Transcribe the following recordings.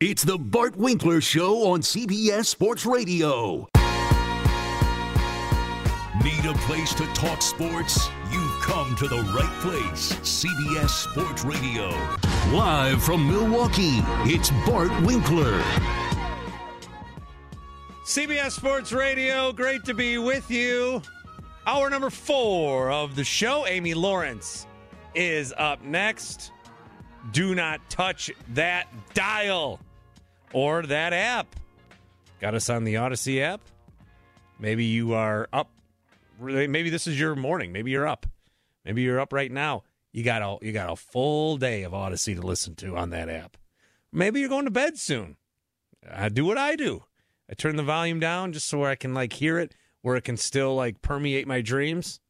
It's the Bart Winkler Show on CBS Sports Radio. Need a place to talk sports? You've come to the right place. CBS Sports Radio. Live from Milwaukee, it's Bart Winkler. CBS Sports Radio, great to be with you. Hour number four of the show. Amy Lawrence is up next. Do not touch that dial or that app. Got us on the Odyssey app. Maybe you are up. Maybe this is your morning. Maybe you're up. Maybe you're up right now. You got a you got a full day of Odyssey to listen to on that app. Maybe you're going to bed soon. I do what I do. I turn the volume down just so I can like hear it, where it can still like permeate my dreams.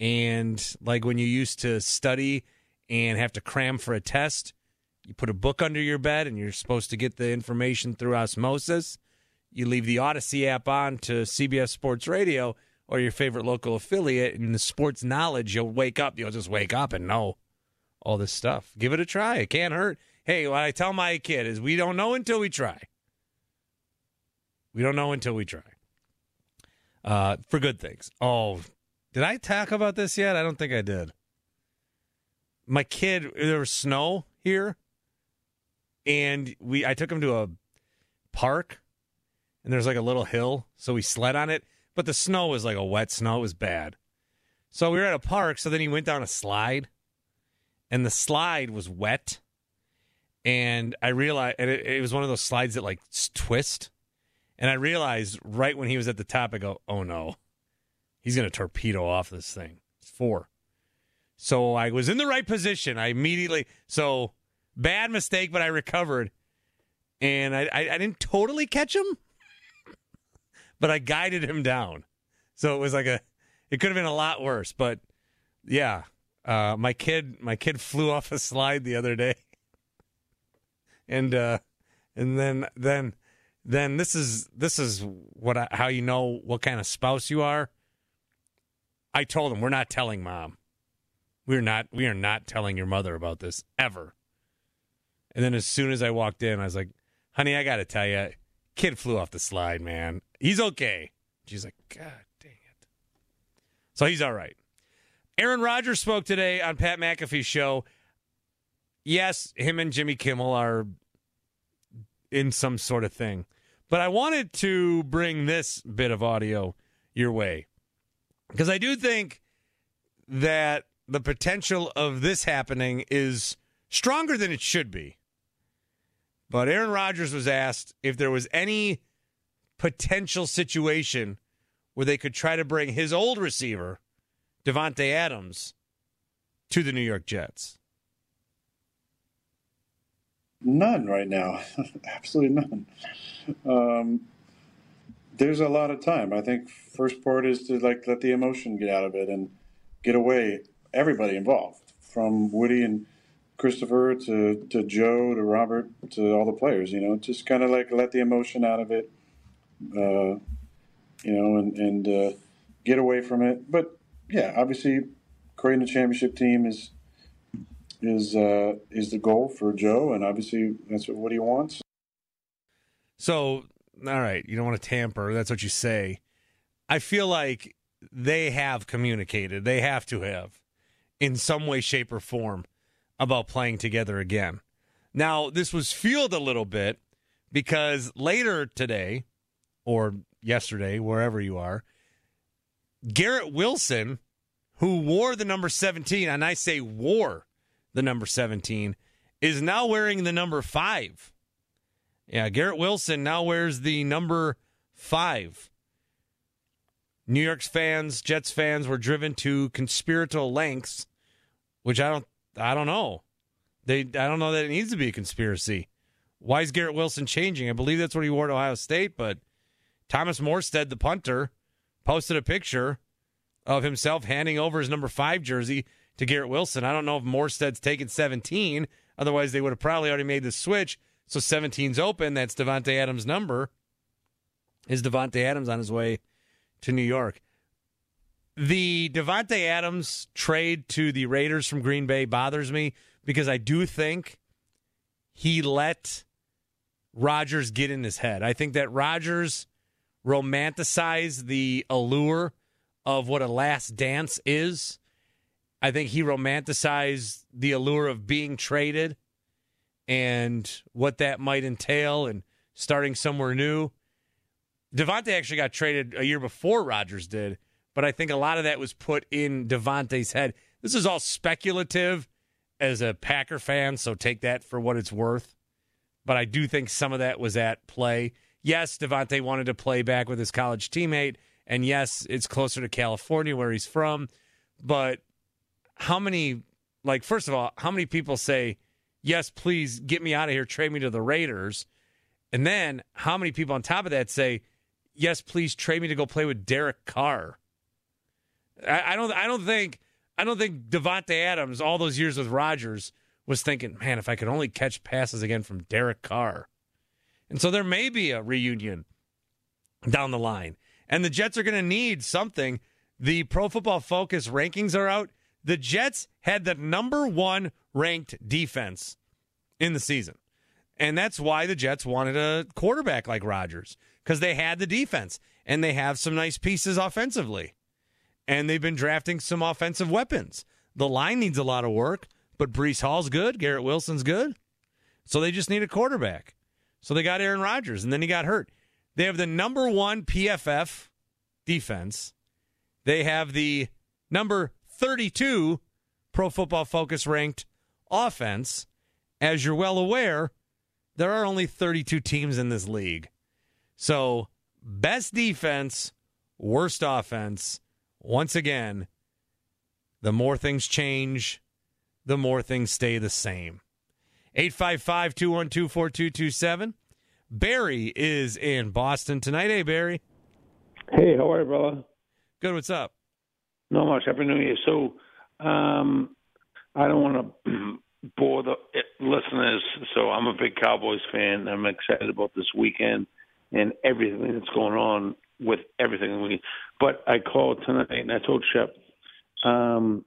And like when you used to study and have to cram for a test, you put a book under your bed and you're supposed to get the information through osmosis. You leave the Odyssey app on to CBS Sports Radio or your favorite local affiliate, and the sports knowledge, you'll wake up. You'll just wake up and know all this stuff. Give it a try. It can't hurt. Hey, what I tell my kid is we don't know until we try. We don't know until we try. Uh, for good things. Oh, did I talk about this yet? I don't think I did. My kid, there was snow here, and we I took him to a park, and there's like a little hill, so we sled on it. But the snow was like a wet snow; it was bad. So we were at a park. So then he went down a slide, and the slide was wet. And I realized, and it, it was one of those slides that like twist. And I realized right when he was at the top, I go, "Oh no, he's going to torpedo off this thing." It's four. So I was in the right position. I immediately so bad mistake, but I recovered, and I I, I didn't totally catch him, but I guided him down. So it was like a it could have been a lot worse, but yeah, uh, my kid my kid flew off a slide the other day, and uh, and then then then this is this is what I, how you know what kind of spouse you are. I told him we're not telling mom. We're not we are not telling your mother about this ever. And then as soon as I walked in, I was like, "Honey, I got to tell you, kid flew off the slide, man. He's okay." She's like, "God dang it." So he's all right. Aaron Rodgers spoke today on Pat McAfee's show. Yes, him and Jimmy Kimmel are in some sort of thing. But I wanted to bring this bit of audio your way because I do think that the potential of this happening is stronger than it should be. But Aaron Rodgers was asked if there was any potential situation where they could try to bring his old receiver, Davante Adams, to the New York Jets. None right now. Absolutely none. Um, there's a lot of time. I think first part is to like let the emotion get out of it and get away. Everybody involved, from Woody and Christopher to, to Joe to Robert to all the players. You know, just kind of like let the emotion out of it. Uh, you know, and and uh, get away from it. But yeah, obviously, creating a championship team is is uh, is the goal for Joe, and obviously that's what he wants. So, all right, you don't want to tamper. That's what you say. I feel like they have communicated. They have to have, in some way, shape, or form, about playing together again. Now, this was fueled a little bit because later today, or yesterday, wherever you are, Garrett Wilson, who wore the number 17, and I say wore the number 17, is now wearing the number five. Yeah, Garrett Wilson now wears the number five. New York's fans, Jets fans were driven to conspiratorial lengths, which I don't I don't know. They I don't know that it needs to be a conspiracy. Why is Garrett Wilson changing? I believe that's what he wore at Ohio State, but Thomas Morstead, the punter, posted a picture of himself handing over his number five jersey to Garrett Wilson. I don't know if Morstead's taken 17. Otherwise, they would have probably already made the switch. So 17's open. That's Davante Adams' number. Is Davante Adams on his way to New York? The Davante Adams trade to the Raiders from Green Bay bothers me because I do think he let Rodgers get in his head. I think that Rodgers romanticized the allure of what a last dance is. I think he romanticized the allure of being traded and what that might entail and starting somewhere new. Davante actually got traded a year before Rodgers did, but I think a lot of that was put in Davante's head. This is all speculative as a Packer fan, so take that for what it's worth. But I do think some of that was at play. Yes, Davante wanted to play back with his college teammate, and yes, it's closer to California where he's from. But how many, like, first of all, how many people say, yes, please get me out of here, trade me to the Raiders? And then how many people on top of that say, yes, please trade me to go play with Derek Carr? I, I don't. I don't think. I don't think Davante Adams, all those years with Rodgers, was thinking, man, if I could only catch passes again from Derek Carr. And so there may be a reunion down the line. And the Jets are going to need something. The Pro Football Focus rankings are out. The Jets had the number one ranked defense in the season. And that's why the Jets wanted a quarterback like Rodgers because they had the defense and they have some nice pieces offensively. And they've been drafting some offensive weapons. The line needs a lot of work, but Breece Hall's good. Garrett Wilson's good. So they just need a quarterback. So they got Aaron Rodgers, and then he got hurt. They have the number one PFF defense. They have the number 32 Pro Football Focus ranked offense. As you're well aware, there are only 32 teams in this league. So, best defense, worst offense. Once again, the more things change, the more things stay the same. 855 212 4227. Barry is in Boston tonight. Hey, Barry. Hey, how are you, brother? Good. What's up? Not much. Happy New Year. So, um, I don't want to bore the listeners. So, I'm a big Cowboys fan. I'm excited about this weekend and everything that's going on with everything. We, but I called tonight and I told Shep, um,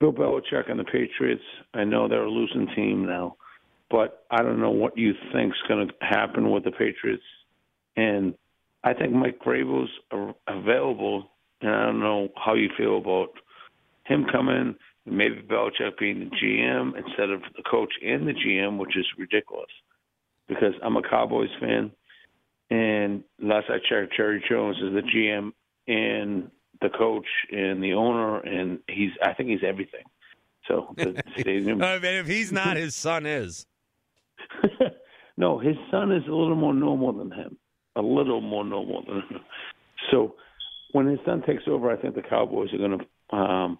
Bill Belichick and the Patriots. I know they're a losing team now, but I don't know what you think's going to happen with the Patriots. And I think Mike Vrabel's available, and I don't know how you feel about him coming. Maybe Belichick being the GM instead of the coach and the GM, which is ridiculous. Because I'm a Cowboys fan, and last I checked, Jerry Jones is the GM and the coach and the owner, and he's I think he's everything. So the stadium. I mean, if he's not, his son is. no, his son is a little more normal than him. A little more normal than him. So when his son takes over, I think the Cowboys are going to. Um,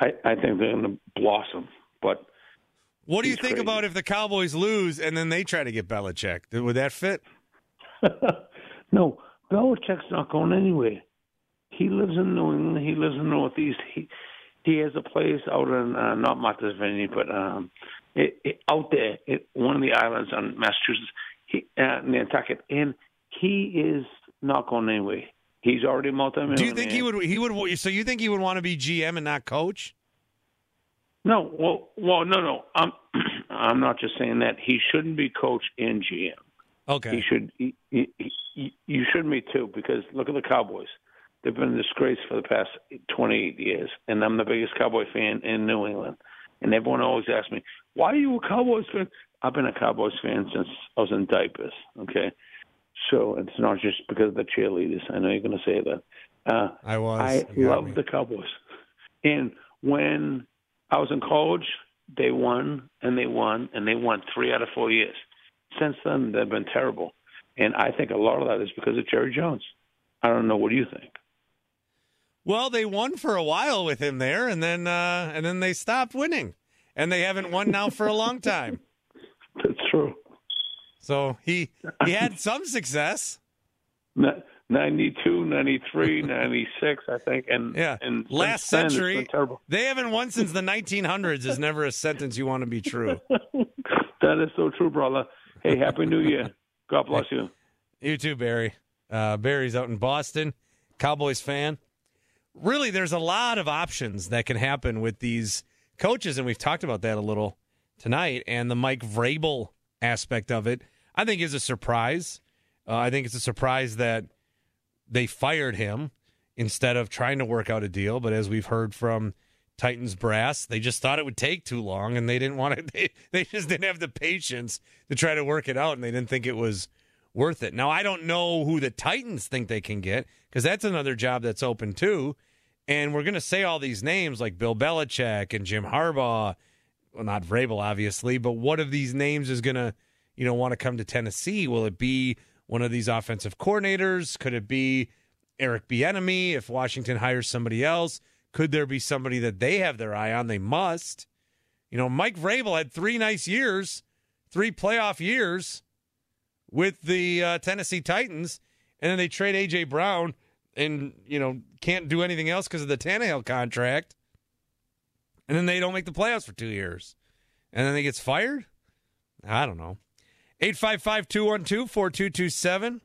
I, I think they're going to blossom. But what do you think crazy. about if the Cowboys lose and then they try to get Belichick? Would that fit? no, Belichick's not going anywhere. He lives in New England. He lives in the Northeast. He he has a place out in uh, not Martha's Vineyard, but um, it, it, out there, it, one of the islands on Massachusetts, he, uh, Nantucket, and he is not going anywhere. He's already multi-millionaire. Do you think he would? He would. So you think he would want to be GM and not coach? No. Well, well, no, no. I'm I'm not just saying that. He shouldn't be coach and GM. Okay. He should. He, he, you shouldn't be too, because look at the Cowboys. They've been a disgrace for the past 28 years, and I'm the biggest Cowboy fan in New England. And everyone always asks me, "Why are you a Cowboys fan?" I've been a Cowboys fan since I was in diapers. Okay, so it's not just because of the cheerleaders. I know you're going to say that. Uh, I was. I love the Cowboys, and when I was in college, they won and they won and they won three out of four years. Since then, they've been terrible, and I think a lot of that is because of Jerry Jones. I don't know. What do you think? Well, they won for a while with him there, and then uh, and then they stopped winning, and they haven't won now for a long time. That's true. So he he had some success. N- 92, 93, 96, I think, and Yeah, and last since then, century terrible. they haven't won since the 1900s. Is never a sentence you want to be true. that is so true, brother. Hey, happy New Year. God bless you. You too, Barry. Uh, Barry's out in Boston, Cowboys fan. Really, there's a lot of options that can happen with these coaches, and we've talked about that a little tonight. And the Mike Vrabel aspect of it, I think, is a surprise. Uh, I think it's a surprise that they fired him instead of trying to work out a deal. But as we've heard from Titans brass, they just thought it would take too long, and they didn't want to. They, they just didn't have the patience to try to work it out, and they didn't think it was worth it. Now I don't know who the Titans think they can get because that's another job that's open too. And we're going to say all these names like Bill Belichick and Jim Harbaugh. Well, not Vrabel, obviously, but what of these names is going to, you know, want to come to Tennessee? Will it be one of these offensive coordinators? Could it be Eric Bieniemy if Washington hires somebody else? Could there be somebody that they have their eye on? They must. You know, Mike Vrabel had three nice years, three playoff years with the uh, Tennessee Titans, and then they trade AJ Brown, and you know can't do anything else because of the Tannehill contract, and then they don't make the playoffs for two years, and then he gets fired. I don't know. 855-212-4227.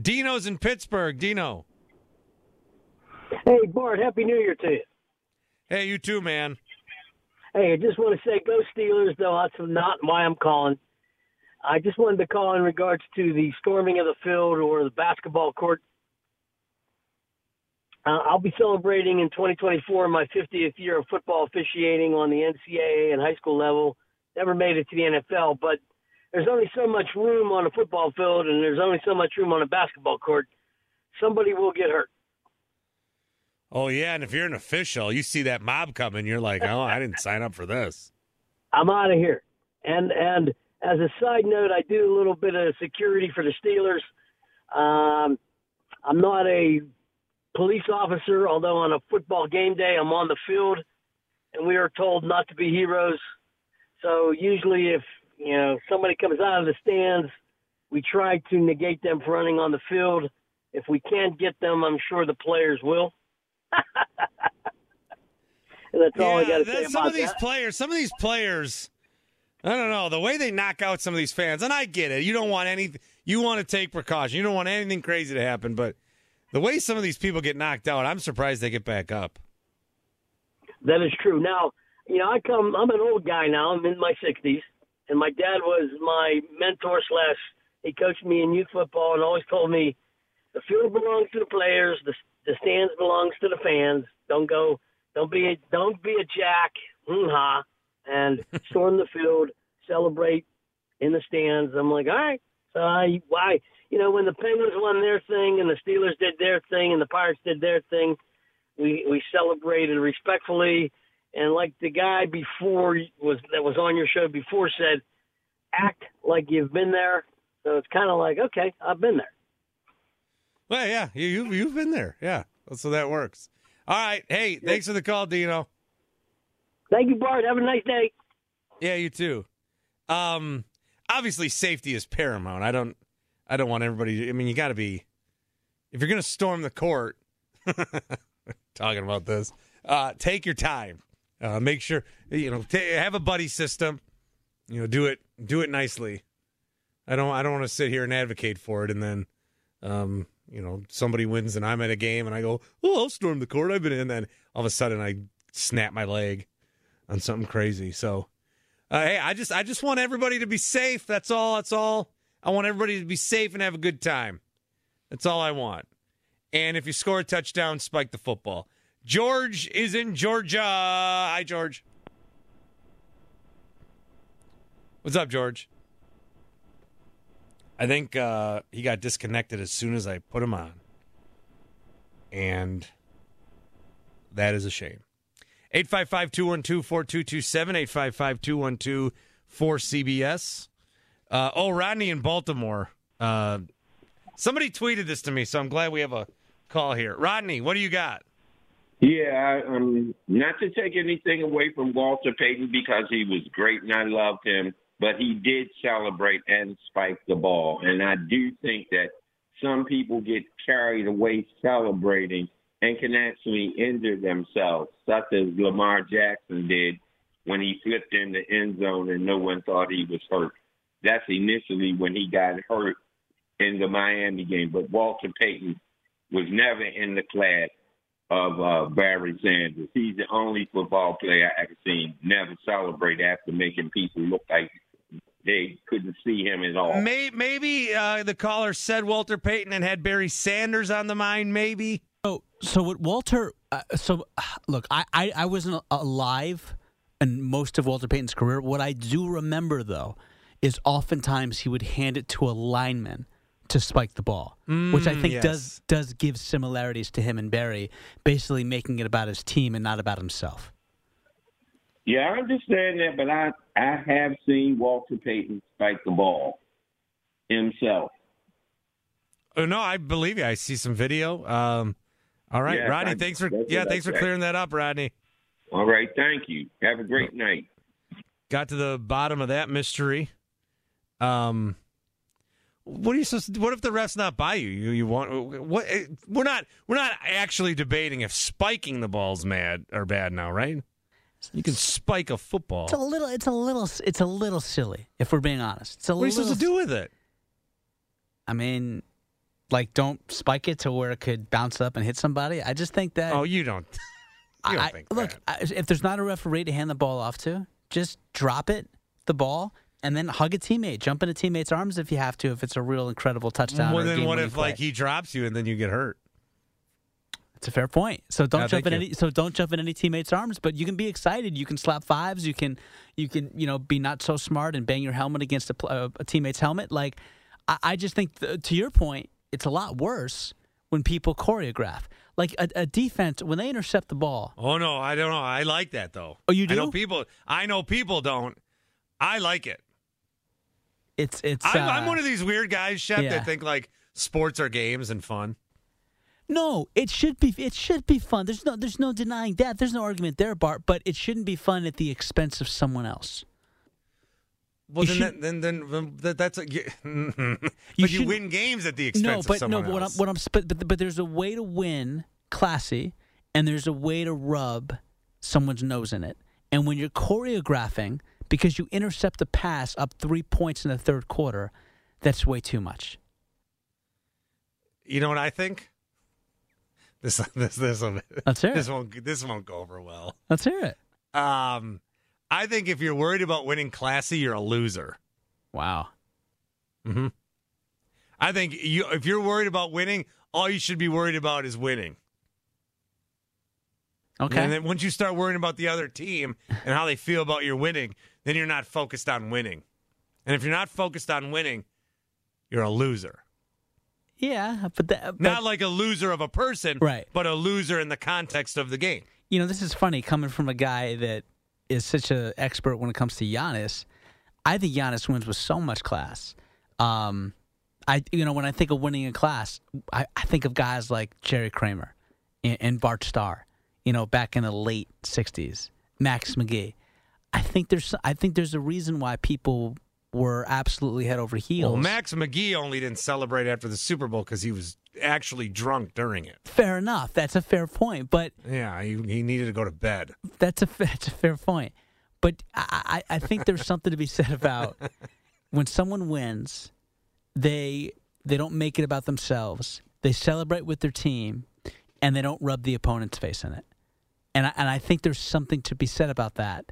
Dino's in Pittsburgh. Dino. Hey, Bart, Happy New Year to you. Hey, you too, man. Hey, I just want to say go Steelers, though that's not why I'm calling. I just wanted to call in regards to the storming of the field or the basketball court. Uh, I'll be celebrating in 2024 my 50th year of football officiating on the NCAA and high school level. Never made it to the NFL, but there's only so much room on a football field and there's only so much room on a basketball court. Somebody will get hurt. Oh yeah, and if you're an official, you see that mob coming, you're like, oh, I didn't sign up for this. I'm out of here. And and as a side note, I do a little bit of security for the Steelers. Um, I'm not a police officer, although on a football game day, I'm on the field, and we are told not to be heroes. So usually, if you know somebody comes out of the stands, we try to negate them for running on the field. If we can't get them, I'm sure the players will. that's all I got to say some of these that. players, some of these players, I don't know the way they knock out some of these fans, and I get it. You don't want any, you want to take precaution. You don't want anything crazy to happen, but the way some of these people get knocked out, I'm surprised they get back up. That is true. Now, you know, I come. I'm an old guy now. I'm in my 60s, and my dad was my mentor slash. He coached me in youth football and always told me, the field belongs to the players. The the stands belongs to the fans. Don't go. Don't be. A, don't be a jack. Hmm ha. And storm the field. Celebrate in the stands. I'm like, all right. So I why you know when the Penguins won their thing and the Steelers did their thing and the Pirates did their thing, we we celebrated respectfully and like the guy before was that was on your show before said act like you've been there so it's kind of like okay i've been there Well, yeah, you, you've you've been there, yeah. So that works. All right, hey, thanks for the call, Dino. thank you bart have a nice day Yeah, you too. Um, obviously, safety is paramount. I don't, I don't want everybody. I mean, you got to be. If you're going to storm the court, talking about this, uh, take your time. Uh, make sure you know ta have a buddy system. You know, do it, do it nicely. I don't, I don't want to sit here and advocate for it, and then, um, you know, somebody wins and I'm at a game and I go, oh, I'll storm the court. I've been in. Then all of a sudden I snap my leg on something crazy. So. Uh, hey, I just I just want everybody to be safe. That's all. That's all. I want everybody to be safe and have a good time. That's all I want. And if you score a touchdown, spike the football. George is in Georgia. Hi, George. What's up, George? I think uh, he got disconnected as soon as I put him on. And that is a shame. 855 212 4227, 855 212 4CBS. Uh, oh, Rodney in Baltimore. Uh, somebody tweeted this to me, so I'm glad we have a call here. Rodney, what do you got? Yeah, um, not to take anything away from Walter Payton because he was great and I loved him, but he did celebrate and spike the ball. And I do think that some people get carried away celebrating and can actually injure themselves, such as Lamar Jackson did when he flipped in the end zone and no one thought he was hurt. That's initially when he got hurt in the Miami game. But Walter Payton was never in the class of uh, Barry Sanders. He's the only football player I've seen never celebrate after making people look like they couldn't see him at all. Maybe, maybe uh, the caller said Walter Payton and had Barry Sanders on the mind. Maybe. So, so what Walter? Uh, so, look, I, I, I wasn't alive in most of Walter Payton's career. What I do remember, though, is oftentimes he would hand it to a lineman to spike the ball, Mm, which I think yes. does does give similarities to him and Barry, basically making it about his team and not about himself. Yeah, I understand that, but I I have seen Walter Payton spike the ball himself. Oh no, I believe you. I see some video. Um, all right, Yeah, Rodney. I- Thanks for yeah, thanks for clearing that up, Rodney. All right, thank you. Have a great night. Got to the bottom of that mystery. Um, what are you supposed? To, what if the ref's not by you? You you want what? eh, We're not we're not actually debating if spiking the ball's mad or bad now, right? You can spike a football. It's a little, it's a little, it's a little silly if we're being honest. It's a What are you supposed to do with it? I mean, like, don't spike it to where it could bounce up and hit somebody. I just think that. Oh, you don't. You don't I, think look. I, if there's not a referee to hand the ball off to, just drop it, the ball, and then hug a teammate. Jump in a teammate's arms if you have to. If it's a real incredible touchdown. Well, then what if play. like he drops you and then you get hurt? It's a fair point. So don't Yeah, jump in you. any. So don't jump in any teammate's arms. But you can be excited. You can slap fives. You can, you can, you know, be not so smart and bang your helmet against a, uh, a teammate's helmet. Like, I, I just think th- to your point, it's a lot worse when people choreograph. Like a, a defense when they intercept the ball. Oh no, I don't know. I like that though. Oh, you do? I know people. I know people don't. I like it. It's it's. I'm, uh, I'm one of these weird guys, Shep, yeah. that think like sports are games and fun. No, it should be. It should be fun. There's no. There's no denying that. There's no argument there, Bart. But it shouldn't be fun at the expense of someone else. Well, then, should- that, then, then, then that, that's a, you, but you, should- win games at the expense no, of but no. someone But what I'm, else. what I'm but, but but there's a way to win classy, and there's a way to rub someone's nose in it. And when you're choreographing because you intercept a pass up three points in the third quarter, that's way too much. you know what I think? This this this will, Let's hear this it. won't this won't go over well. Let's hear it. Um, I think if you're worried about winning classy, you're a loser. Wow. hmm I think you if you're worried about winning, all you should be worried about is winning. Okay. And then once you start worrying about the other team and how they feel about your winning, then you're not focused on winning. And if you're not focused on winning, you're a loser. Yeah, but, that, but Not like a loser of a person, Right. but a loser in the context of the game. you know, this is funny coming from a guy that is such an expert when it comes to Giannis. I think Giannis wins with so much class. Um, I, you know, when I think of winning in class, I, I think of guys like Jerry Kramer and, and Bart Starr. You know, back in the late '60s, Max McGee. I think there's, I think there's a reason why people were absolutely head over heels. Well, Max McGee only didn't celebrate after the Super Bowl because he was actually drunk during it. Fair enough. That's a fair point, but Yeah, he, he needed to go to bed. That's a that's a fair point, but I, I I think there's something to be said about when someone wins, they they don't make it about themselves. They celebrate with their team, and they don't rub the opponent's face in it. And I, and I think there's something to be said about that.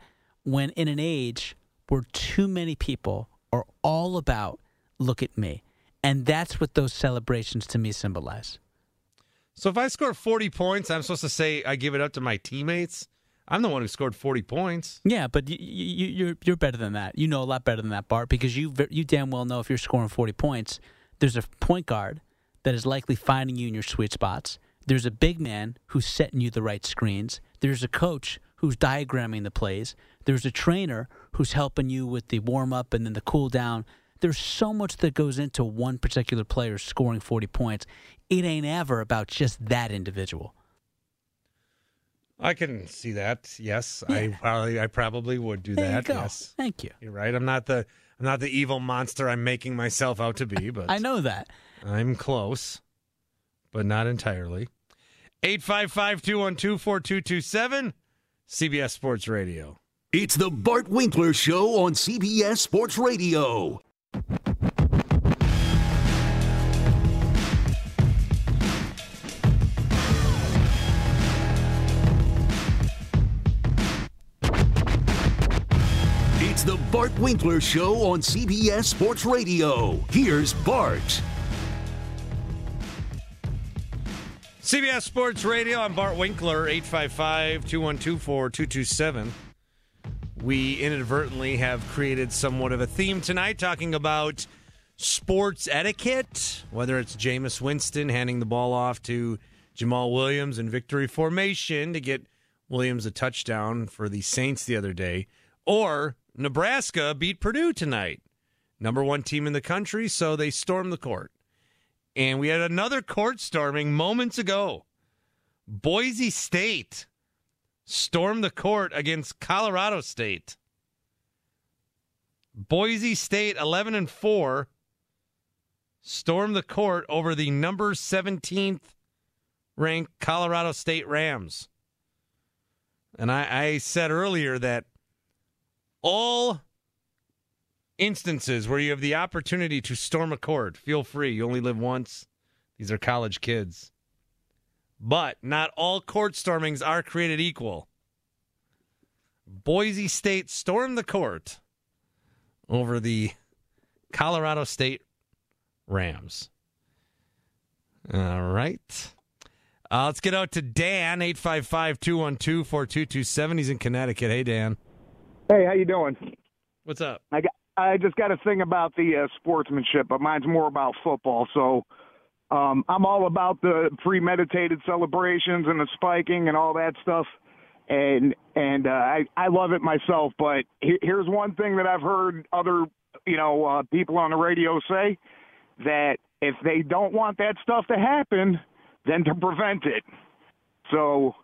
When in an age where too many people are all about look at me, and that's what those celebrations to me symbolize. So if I score 40 points, I'm supposed to say I give it up to my teammates. I'm the one who scored 40 points. Yeah, but you, you, you're you're better than that. You know a lot better than that, Bart, because you you damn well know if you're scoring 40 points, there's a point guard that is likely finding you in your sweet spots. There's a big man who's setting you the right screens. There's a coach who's diagramming the plays. There's a trainer who's helping you with the warm up and then the cool down. There's so much that goes into one particular player scoring 40 points. It ain't ever about just that individual. I can see that. Yes, I probably I probably would do There that. Yes, Thank you. you're right. I'm not the I'm not the evil monster I'm making myself out to be, but I know that. I'm close, but not entirely. 855-212-4227, CBS Sports Radio. It's the Bart Winkler Show on CBS Sports Radio. It's the Bart Winkler Show on CBS Sports Radio. Here's Bart. CBS Sports Radio, I'm Bart Winkler, 855-212-4227. We inadvertently have created somewhat of a theme tonight talking about sports etiquette, whether it's Jameis Winston handing the ball off to Jamaal Williams in victory formation to get Williams a touchdown for the Saints the other day, or Nebraska beat Purdue tonight. Number one team in the country, so they stormed the court. And we had another court storming moments ago. Boise State stormed the court against Colorado State. Boise State 11 and 4 stormed the court over the number 17th ranked Colorado State Rams. And I, I said earlier that all instances where you have the opportunity to storm a court, feel free. You only live once. These are college kids. But not all court stormings are created equal. Boise State stormed the court over the Colorado State Rams. All right. Uh, let's get out to Dan, 855 212 4227. He's in Connecticut. Hey, Dan. Hey, how you doing? What's up? I got I just got a thing about the uh, sportsmanship, but mine's more about football. So um, I'm all about the premeditated celebrations and the spiking and all that stuff, and and uh, I I love it myself. But he- here's one thing that I've heard other you know uh, people on the radio say that if they don't want that stuff to happen, then to prevent it. So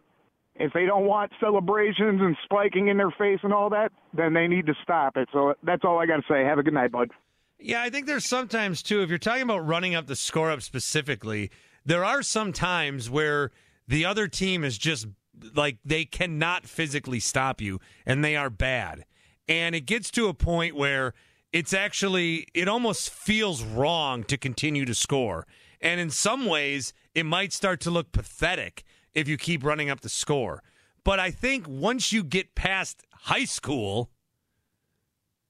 if they don't want celebrations and spiking in their face and all that, then they need to stop it. So that's all I got to say. Have a good night, bud. Yeah, I think there's sometimes too, if you're talking about running up the score up specifically, there are some times where the other team is just like they cannot physically stop you and they are bad. And it gets to a point where it's actually, it almost feels wrong to continue to score. And in some ways, it might start to look pathetic if you keep running up the score. But I think once you get past high school,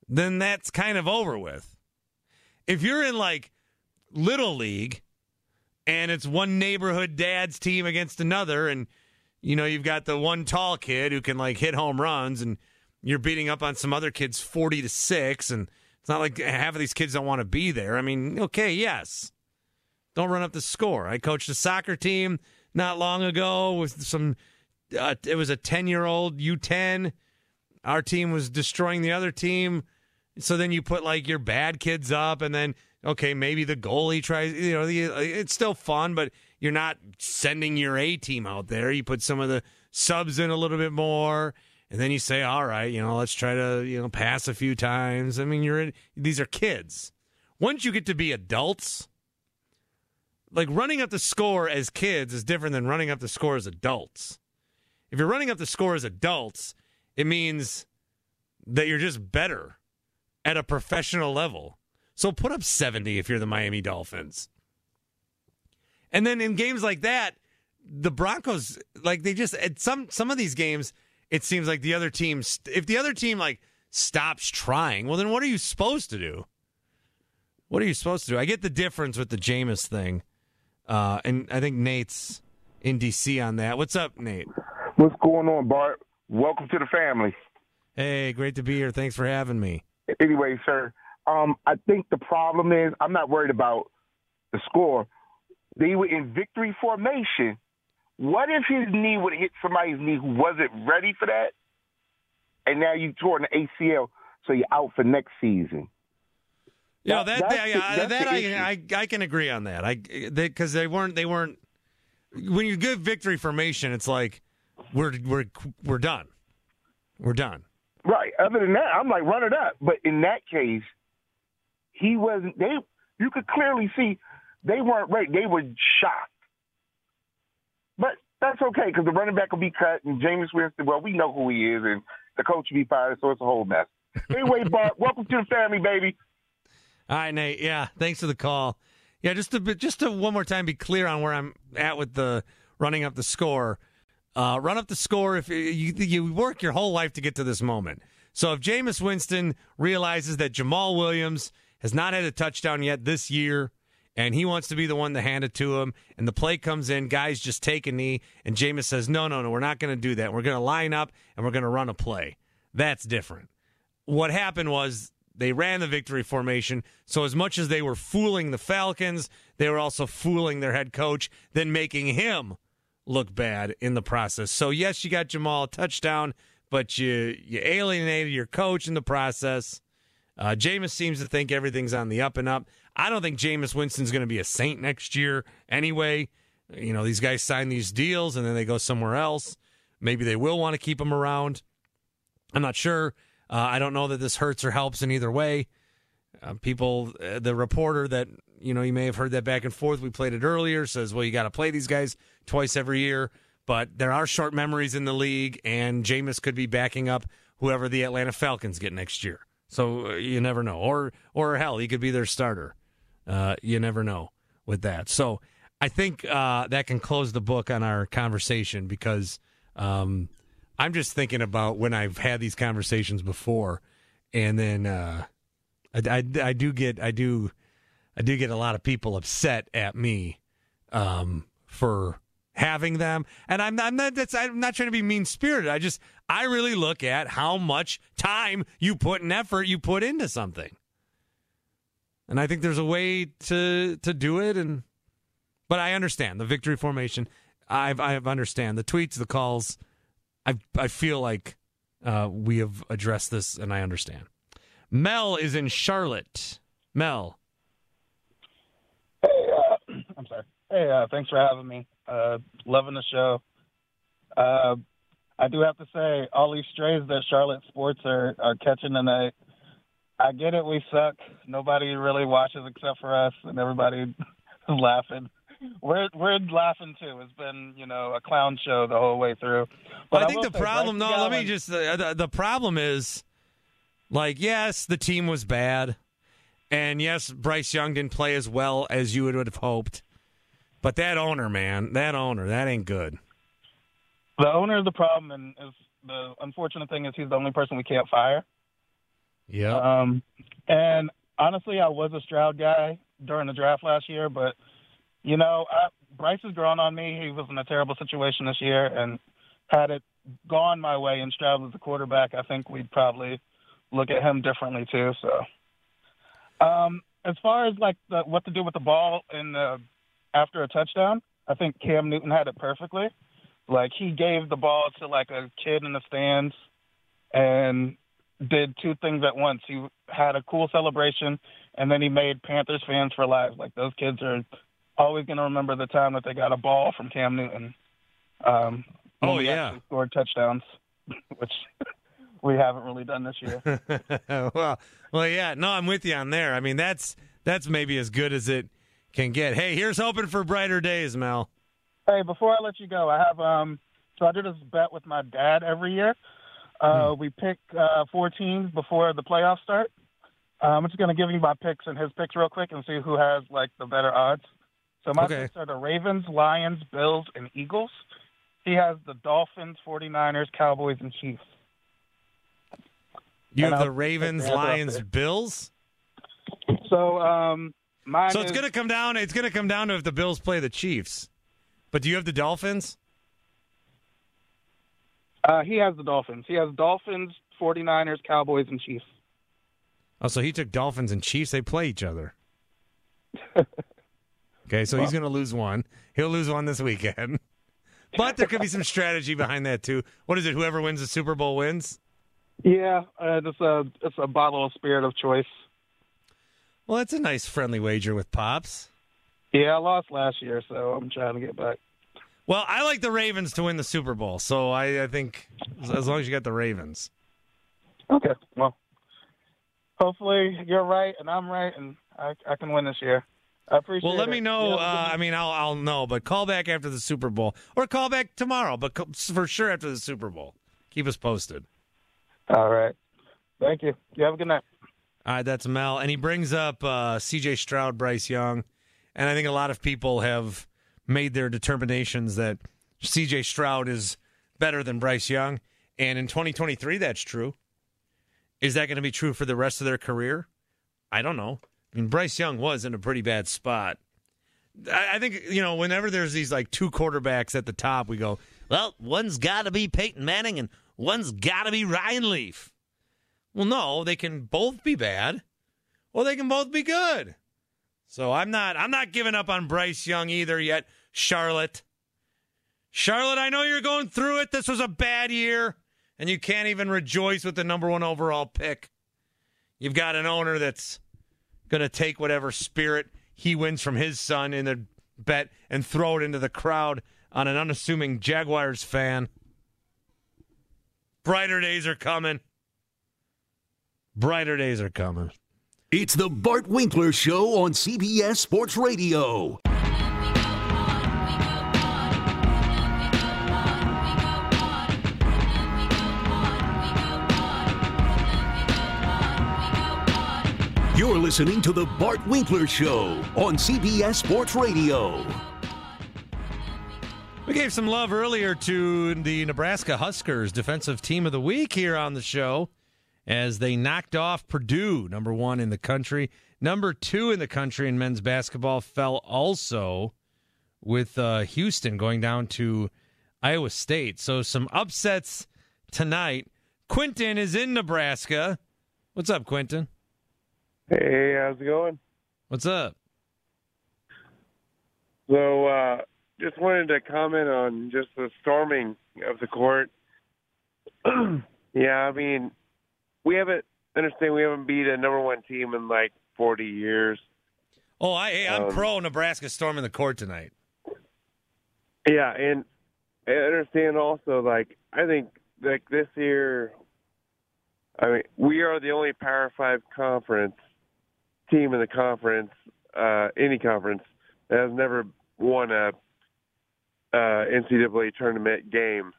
then that's kind of over with. If you're in like little league and it's one neighborhood dad's team against another and you know you've got the one tall kid who can like hit home runs and you're beating up on some other kids 40 to 6 and it's not like half of these kids don't want to be there. I mean, okay, yes. Don't run up the score. I coached a soccer team not long ago with some uh, it was a 10-year-old U10. Our team was destroying the other team. So then you put like your bad kids up, and then okay, maybe the goalie tries. You know, it's still fun, but you're not sending your A team out there. You put some of the subs in a little bit more, and then you say, all right, you know, let's try to you know pass a few times. I mean, you're in, these are kids. Once you get to be adults, like running up the score as kids is different than running up the score as adults. If you're running up the score as adults, it means that you're just better at a professional level. So put up 70 if you're the Miami Dolphins. And then in games like that, the Broncos like they just at some some of these games it seems like the other team if the other team like stops trying, well then what are you supposed to do? What are you supposed to do? I get the difference with the Jameis thing. Uh, and I think Nate's in DC on that. What's up, Nate? What's going on, Bart? welcome to the family. Hey, great to be here. Thanks for having me. Anyway, sir, um, I think the problem is I'm not worried about the score. They were in victory formation. What if his knee would hit somebody's knee who wasn't ready for that? And now you tore an ACL, so you're out for next season. You know that that, the- yeah, that I. I I can agree on that. I because they, weren't they weren't when you give victory formation, it's like we're we're we're done. We're done. Other than that, I'm like, run it up. But in that case, he wasn't. They, you could clearly see they weren't ready. They were shocked. But that's okay because the running back will be cut, and Jameis Winston. Well, we know who he is, and the coach will be fired, so it's a whole mess. Anyway, Bart, welcome to the family, baby. All right, Nate. Yeah, thanks for the call. Yeah, just to just to one more time be clear on where I'm at with the running up the score. Uh, run up the score if you you work your whole life to get to this moment. So if Jameis Winston realizes that Jamaal Williams has not had a touchdown yet this year, and he wants to be the one to hand it to him, and the play comes in, guys just take a knee, and Jameis says, "No, no, no, we're not going to do that. We're going to line up and we're going to run a play." That's different what happened was they ran the victory formation. So as much as they were fooling the Falcons, they were also fooling their head coach, then making him look bad in the process. So yes, you got Jamaal touchdown, but you you alienated your coach in the process. Uh, Jameis seems to think everything's on the up and up. I don't think Jameis Winston's going to be a saint next year anyway. You know, these guys sign these deals and then they go somewhere else. Maybe they will want to keep him around. I'm not sure. Uh, I don't know that this hurts or helps in either way. Uh, people, uh, the reporter that you know, you may have heard that back and forth. We played it earlier. Says, well, you got to play these guys twice every year, but there are short memories in the league, and Jameis could be backing up whoever the Atlanta Falcons get next year. So uh, you never know, or or hell, he could be their starter. Uh, you never know with that. So I think uh, that can close the book on our conversation because um, I'm just thinking about when I've had these conversations before, and then uh, I, I, I do get I do I do get a lot of people upset at me um, for having them, and I'm not, I'm not that's I'm not trying to be mean spirited. I just I really look at how much time you put and effort you put into something, and I think there's a way to to do it, and but I understand the victory formation. I've I understand the tweets, the calls. I I feel like uh, we have addressed this, and I understand. Mel is in Charlotte. Mel, Hey, uh, I'm sorry. Hey, uh, thanks for having me. Uh, loving the show. Uh, I do have to say, all these strays that Charlotte sports are, are catching tonight. I get it. We suck. Nobody really watches except for us, and everybody is laughing. We're we're laughing too. It's been you know a clown show the whole way through. But I think will the problem. No, Bryce let me just. Uh, the, the problem is, like, yes, the team was bad, and yes, Bryce Young didn't play as well as you would have hoped. But that owner, man, that owner, that ain't good. The owner is the problem, and is the unfortunate thing is he's the only person we can't fire. Yeah. Um, and honestly, I was a Stroud guy during the draft last year, but you know, I, Bryce has grown on me. He was in a terrible situation this year, and had it gone my way and Stroud was the quarterback, I think we'd probably look at him differently too. So, um, as far as like the, what to do with the ball in the after a touchdown, I think Cam Newton had it perfectly. Like he gave the ball to like a kid in the stands, and did two things at once. He had a cool celebration, and then he made Panthers fans for life. Like those kids are always going to remember the time that they got a ball from Cam Newton. Um, Oh, yeah. scored touchdowns, which we haven't really done this year. well, well, yeah. No, I'm with you on there. I mean, that's that's maybe as good as it can get. Hey, here's hoping for brighter days, Mel. Hey, before I let you go, I have um. So I do this bet with my dad every year. Uh, We pick uh, four teams before the playoffs start. Uh, I'm just going to give you my picks and his picks real quick and see who has like the better odds. So my Okay. picks are the Ravens, Lions, Bills, and Eagles. He has the Dolphins, 49ers, Cowboys, and Chiefs. You And have I'll the Ravens, the other up Lions. Bills. So um, mine So it's is- going to come down. It's to come down to if the Bills play the Chiefs. But do you have the Dolphins? Uh, he has the Dolphins. He has Dolphins, 49ers, Cowboys, and Chiefs. Oh, so he took Dolphins and Chiefs. They play each other. okay, so he's going to lose one. He'll lose one this weekend. But there could be some strategy behind that too. What is it? Whoever wins the Super Bowl wins. Yeah, uh, it's a it's a bottle of spirit of choice. Well, that's a nice friendly wager with pops. Yeah, I lost last year, so I'm trying to get back. Well, I like the Ravens to win the Super Bowl, so I, I think as- long as you got the Ravens. Okay, well, hopefully you're right and I'm right, and I, I can win this year. I appreciate it. Well, let it. me know. Yeah, Uh, I mean, I'll I'll know, but call back after the Super Bowl, or call back tomorrow, but for sure after the Super Bowl. Keep us posted. All right. Thank you. You have a good night. All right, that's Mel, and he brings up uh, C.J. Stroud, Bryce Young, and I think a lot of people have made their determinations that C.J. Stroud is better than Bryce Young, and in 2023, that's true. Is that going to be true for the rest of their career? I don't know. I mean, Bryce Young was in a pretty bad spot. I, I think you know whenever there's these like two quarterbacks at the top, we go, well, one's got to be Peyton Manning and one's got to be Ryan Leaf. Well, no, they can both be bad, or they can both be good. So I'm not I'm not giving up on Bryce Young either yet, Charlotte. Charlotte, I know you're going through it. This was a bad year, and you can't even rejoice with the number one overall pick. You've got an owner that's going to take whatever spirit he wins from his son in the bet and throw it into the crowd on an unassuming Jaguars fan. Brighter days are coming. Brighter days are coming. It's the Bart Winkler Show on CBS Sports Radio. You're listening to the Bart Winkler Show on CBS Sports Radio. We gave some love earlier to the Nebraska Huskers defensive team of the week here on the show as they knocked off Purdue, number one in the country. Number two in the country in men's basketball fell also with uh, Houston going down to Iowa State. So some upsets tonight. Quinton is in Nebraska. What's up, Quinton? Hey, how's it going? What's up? So, uh, just wanted to comment on just the storming of the court. yeah, I mean, we haven't understand we haven't beat a number one team in like forty years. Oh, I, hey, I'm Um, pro Nebraska storming the court tonight. Yeah, and I understand also like I think like this year I mean, we are the only Power 5 conference team in the conference uh any conference that has never won a uh NCAA tournament game.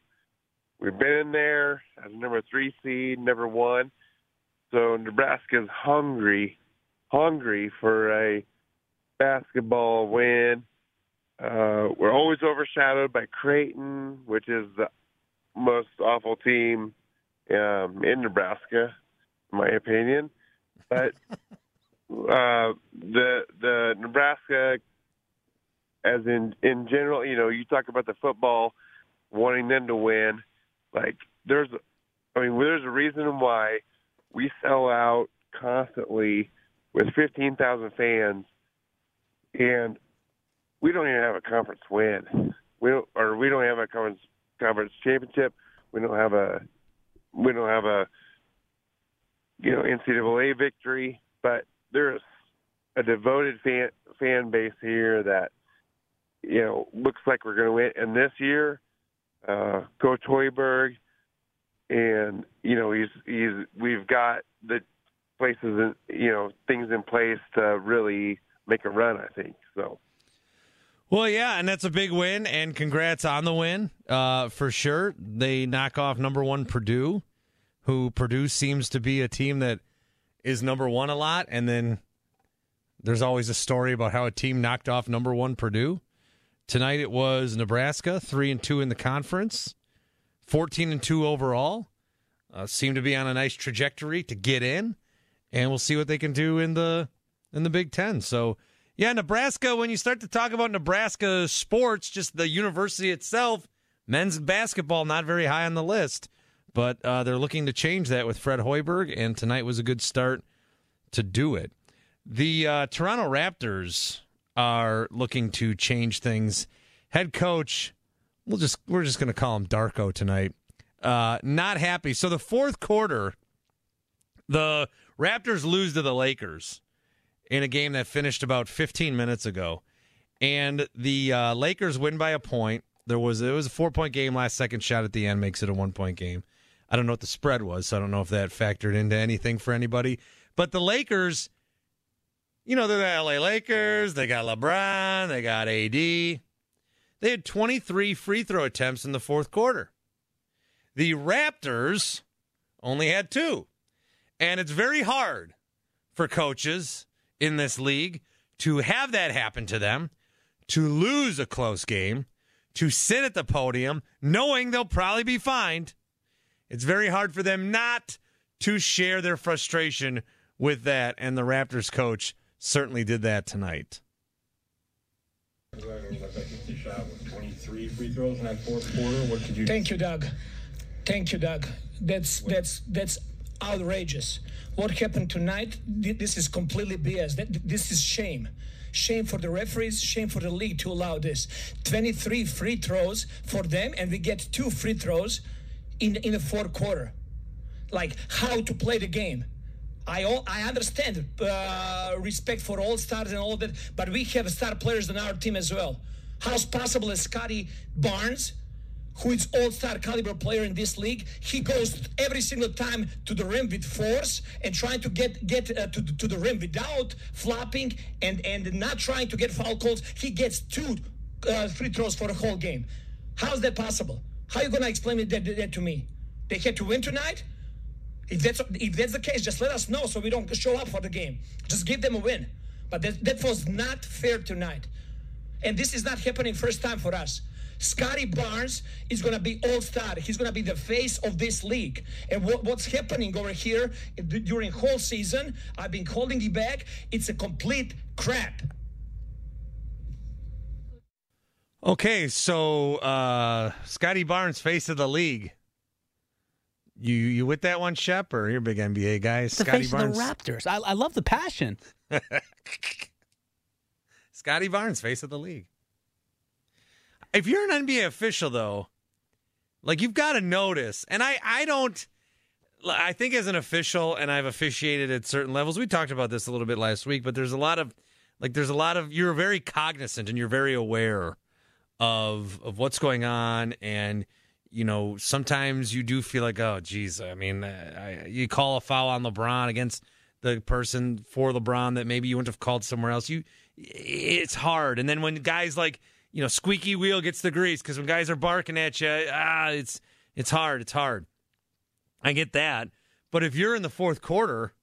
We've been in there as number 3 seed, never won. So Nebraska's hungry hungry for a basketball win. Uh, we're always overshadowed by Creighton, which is the most awful team um, in Nebraska, in my opinion. But uh, the the Nebraska, as in in general, you know, you talk about the football, wanting them to win. Like there's, I mean, there's a reason why we sell out constantly with 15,000 fans, and we don't even have a conference win. We don't, or we don't have a conference conference championship. We don't have a, we don't have a, you know, NCAA victory. But there's a devoted fan fan base here that, you know, looks like we're going to win. And this year, uh, Coach Hoiberg, and you know, he's he's we've got the places, in, you know, things in place to really make a run. I think so. Well, yeah, and that's a big win, and congrats on the win uh, for sure. They knock off number one Purdue, who Purdue seems to be a team that is number one a lot, and then there's always a story about how a team knocked off number one Purdue. Tonight it was Nebraska, three and two in the conference, fourteen and two overall. Uh, seem to be on a nice trajectory to get in, and we'll see what they can do in the in the Big Ten. So. Yeah, Nebraska, when you start to talk about Nebraska sports, just the university itself, Men's basketball not very high on the list, but uh, they're looking to change that with Fred Hoiberg, and tonight was a good start to do it. The uh, Toronto Raptors are looking to change things. Head coach, we'll just we're just going to call him Darko tonight. Uh, not happy. So the fourth quarter, the Raptors lose to the Lakers in a game that finished about 15 minutes ago, and the uh, Lakers win by a point. There was it was a four point game. Last second shot at the end makes it a one point game. I don't know what the spread was, so I don't know if that factored into anything for anybody. But the Lakers, you know, they're the LA Lakers. They got LeBron. They got AD. They had 23 free throw attempts in the fourth quarter. The Raptors only had two. And it's very hard for coaches in this league to have that happen to them, to lose a close game, to sit at the podium knowing they'll probably be fined. It's very hard for them not to share their frustration with that. And the Raptors coach certainly did that tonight. Thank you, Doug. Thank you, Doug. That's that's that's outrageous. What happened tonight? This is completely BS. This is shame. Shame for the referees, shame for the league to allow this. 23 free throws for them, and we get two free throws in in the fourth quarter. Like how to play the game. I all, I understand uh, respect for all stars and all that, but we have star players on our team as well. How's possible that Scottie Barnes, who is all-star caliber player in this league, he goes every single time to the rim with force and trying to get get uh, to, to the rim without flopping and and not trying to get foul calls. He gets two uh, free throws for a whole game. How's that possible? How are you to explain that, that to me? They had to win tonight. If that's if that's the case, just let us know so we don't show up for the game. Just give them a win. But that, that was not fair tonight. And this is not happening first time for us. Scottie Barnes is going to be all star. He's going to be the face of this league. And what, what's happening over here during whole season, I've been holding it back. It's a complete crap. Okay, so uh Scottie Barnes, face of the league. You you with that one, Shep, or you're a big NBA guy? The Scottie face Barnes. of the Raptors. I, I love the passion. Scottie Barnes, face of the league. If you're an NBA official, though, like you've got to notice, and I I don't. I think as an official, and I've officiated at certain levels. We talked about this a little bit last week, but there's a lot of like there's a lot of you're very cognizant and you're very aware of of what's going on and you know sometimes you do feel like oh geez i mean I, you call a foul on lebron against the person for lebron that maybe you wouldn't have called somewhere else. You it's hard. And then when guys like you know squeaky wheel gets the grease because when guys are barking at you ah it's it's hard. It's hard. I get that. But if you're in the fourth quarter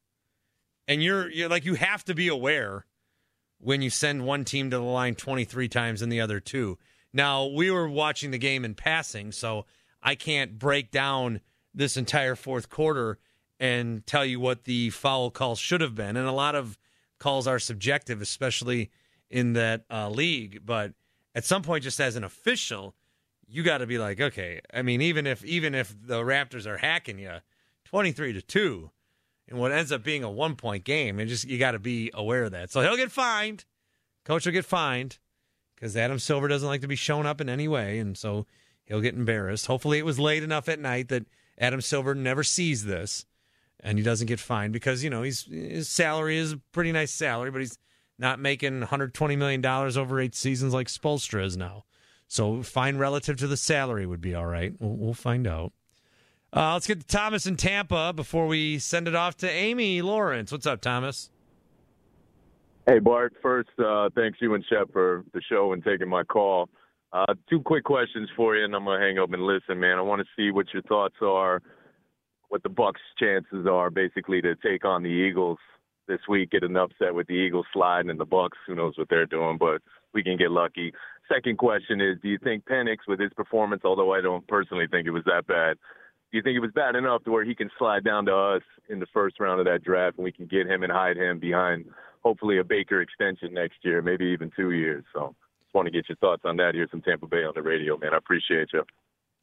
and you're you're like you have to be aware when you send one team to the line 23 times and the other two. Now, we were watching the game in passing, so I can't break down this entire fourth quarter and tell you what the foul call should have been. And a lot of calls are subjective, especially in that uh, league. But at some point, just as an official, you got to be like, okay. I mean, even if even if the Raptors are hacking you, twenty three to two, and what ends up being a one point game, and just you got to be aware of that. So he'll get fined. Coach will get fined because Adam Silver doesn't like to be shown up in any way, and so he'll get embarrassed. Hopefully, it was late enough at night that Adam Silver never sees this, and he doesn't get fined because you know he's his salary is a pretty nice salary, but he's not making 120 million dollars over eight seasons like Spoelstra is now. So fine relative to the salary would be all right. We'll, we'll find out. Uh, let's get to Thomas in Tampa before we send it off to Amy Lawrence. What's up, Thomas? Hey, Bart. First, uh, thanks you and Shep for the show and taking my call. Uh, two quick questions for you, and I'm gonna hang up and listen, man. I want to see what your thoughts are, what the Bucks' chances are, basically, to take on the Eagles this week, get an upset with the Eagles sliding, and the Bucks. Who knows what they're doing, but we can get lucky. Second question is, do you think Penix, with his performance, although I don't personally think it was that bad, do you think it was bad enough to where he can slide down to us in the first round of that draft, and we can get him and hide him behind? hopefully a Baker extension next year, maybe even two years. So want to get your thoughts on that. Here's some Tampa Bay on the radio, man. I appreciate you.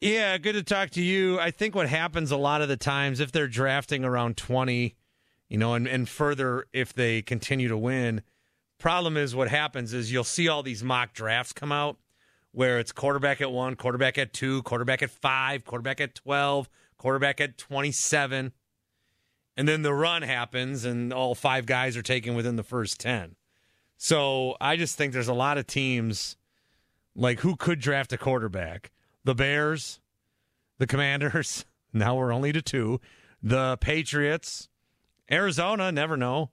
Yeah, good to talk to you. I think what happens a lot of the times, if they're drafting around 20, you know, and, and further if they continue to win, problem is what happens is you'll see all these mock drafts come out where it's quarterback at one, quarterback at two, quarterback at five, quarterback at 12, quarterback at 27. And then the run happens and all five guys are taken within the first 10. So I just think there's a lot of teams like who could draft a quarterback? The Bears, the Commanders. Now we're only to two. The Patriots, Arizona, never know.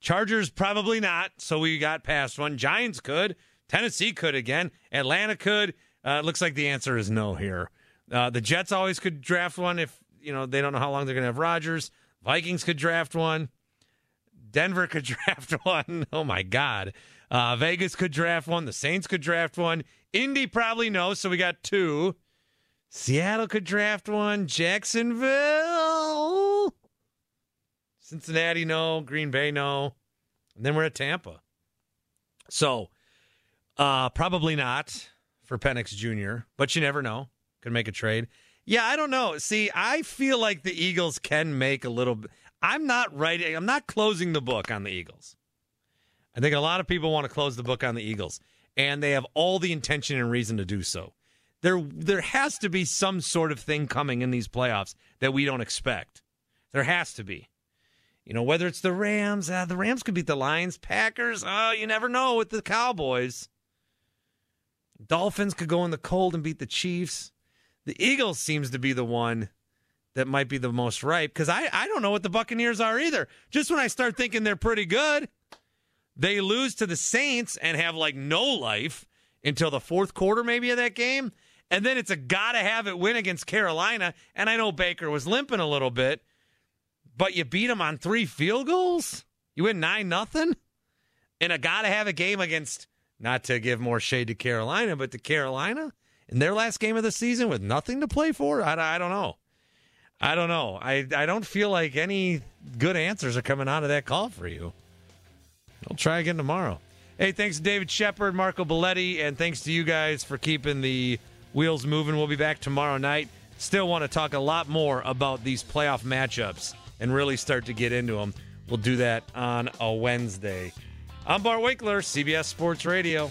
Chargers, probably not. So we got past one. Giants could. Tennessee could again. Atlanta could. Uh, looks like the answer is no here. Uh, the Jets always could draft one if you know they don't know how long they're going to have Rodgers. Vikings could draft one. Denver could draft one. Oh my God. Uh, Vegas could draft one. The Saints could draft one. Indy probably no. So we got two. Seattle could draft one. Jacksonville. Cincinnati, no. Green Bay, no. And then we're at Tampa. So uh, probably not for Penix Jr., but you never know. Could make a trade. Yeah, I don't know. See, I feel like the Eagles can make a little. I'm not writing. I'm not closing the book on the Eagles. I think a lot of people want to close the book on the Eagles, and they have all the intention and reason to do so. There, there has to be some sort of thing coming in these playoffs that we don't expect. There has to be. You know, whether it's the Rams, uh, the Rams could beat the Lions, Packers. Oh, you never know with the Cowboys. Dolphins could go in the cold and beat the Chiefs. The Eagles seems to be the one that might be the most ripe because I, I don't know what the Buccaneers are either. Just when I start thinking they're pretty good, they lose to the Saints and have like no life until the fourth quarter, maybe, of that game. And then it's a gotta have it win against Carolina. And I know Baker was limping a little bit, but you beat him on three field goals? You win 9 nothing in a gotta have a game against, not to give more shade to Carolina, but to Carolina in their last game of the season with nothing to play for? I, I don't know. I don't know. I, I don't feel like any good answers are coming out of that call for you. I'll try again tomorrow. Hey, thanks to David Shepard, Marco Belletti, and thanks to you guys for keeping the wheels moving. We'll be back tomorrow night. Still want to talk a lot more about these playoff matchups and really start to get into them. We'll do that on a Wednesday. I'm Bart Winkler, CBS Sports Radio.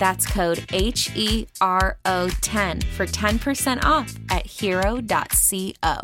That's code H E R O 10 for 10% off at hero.co.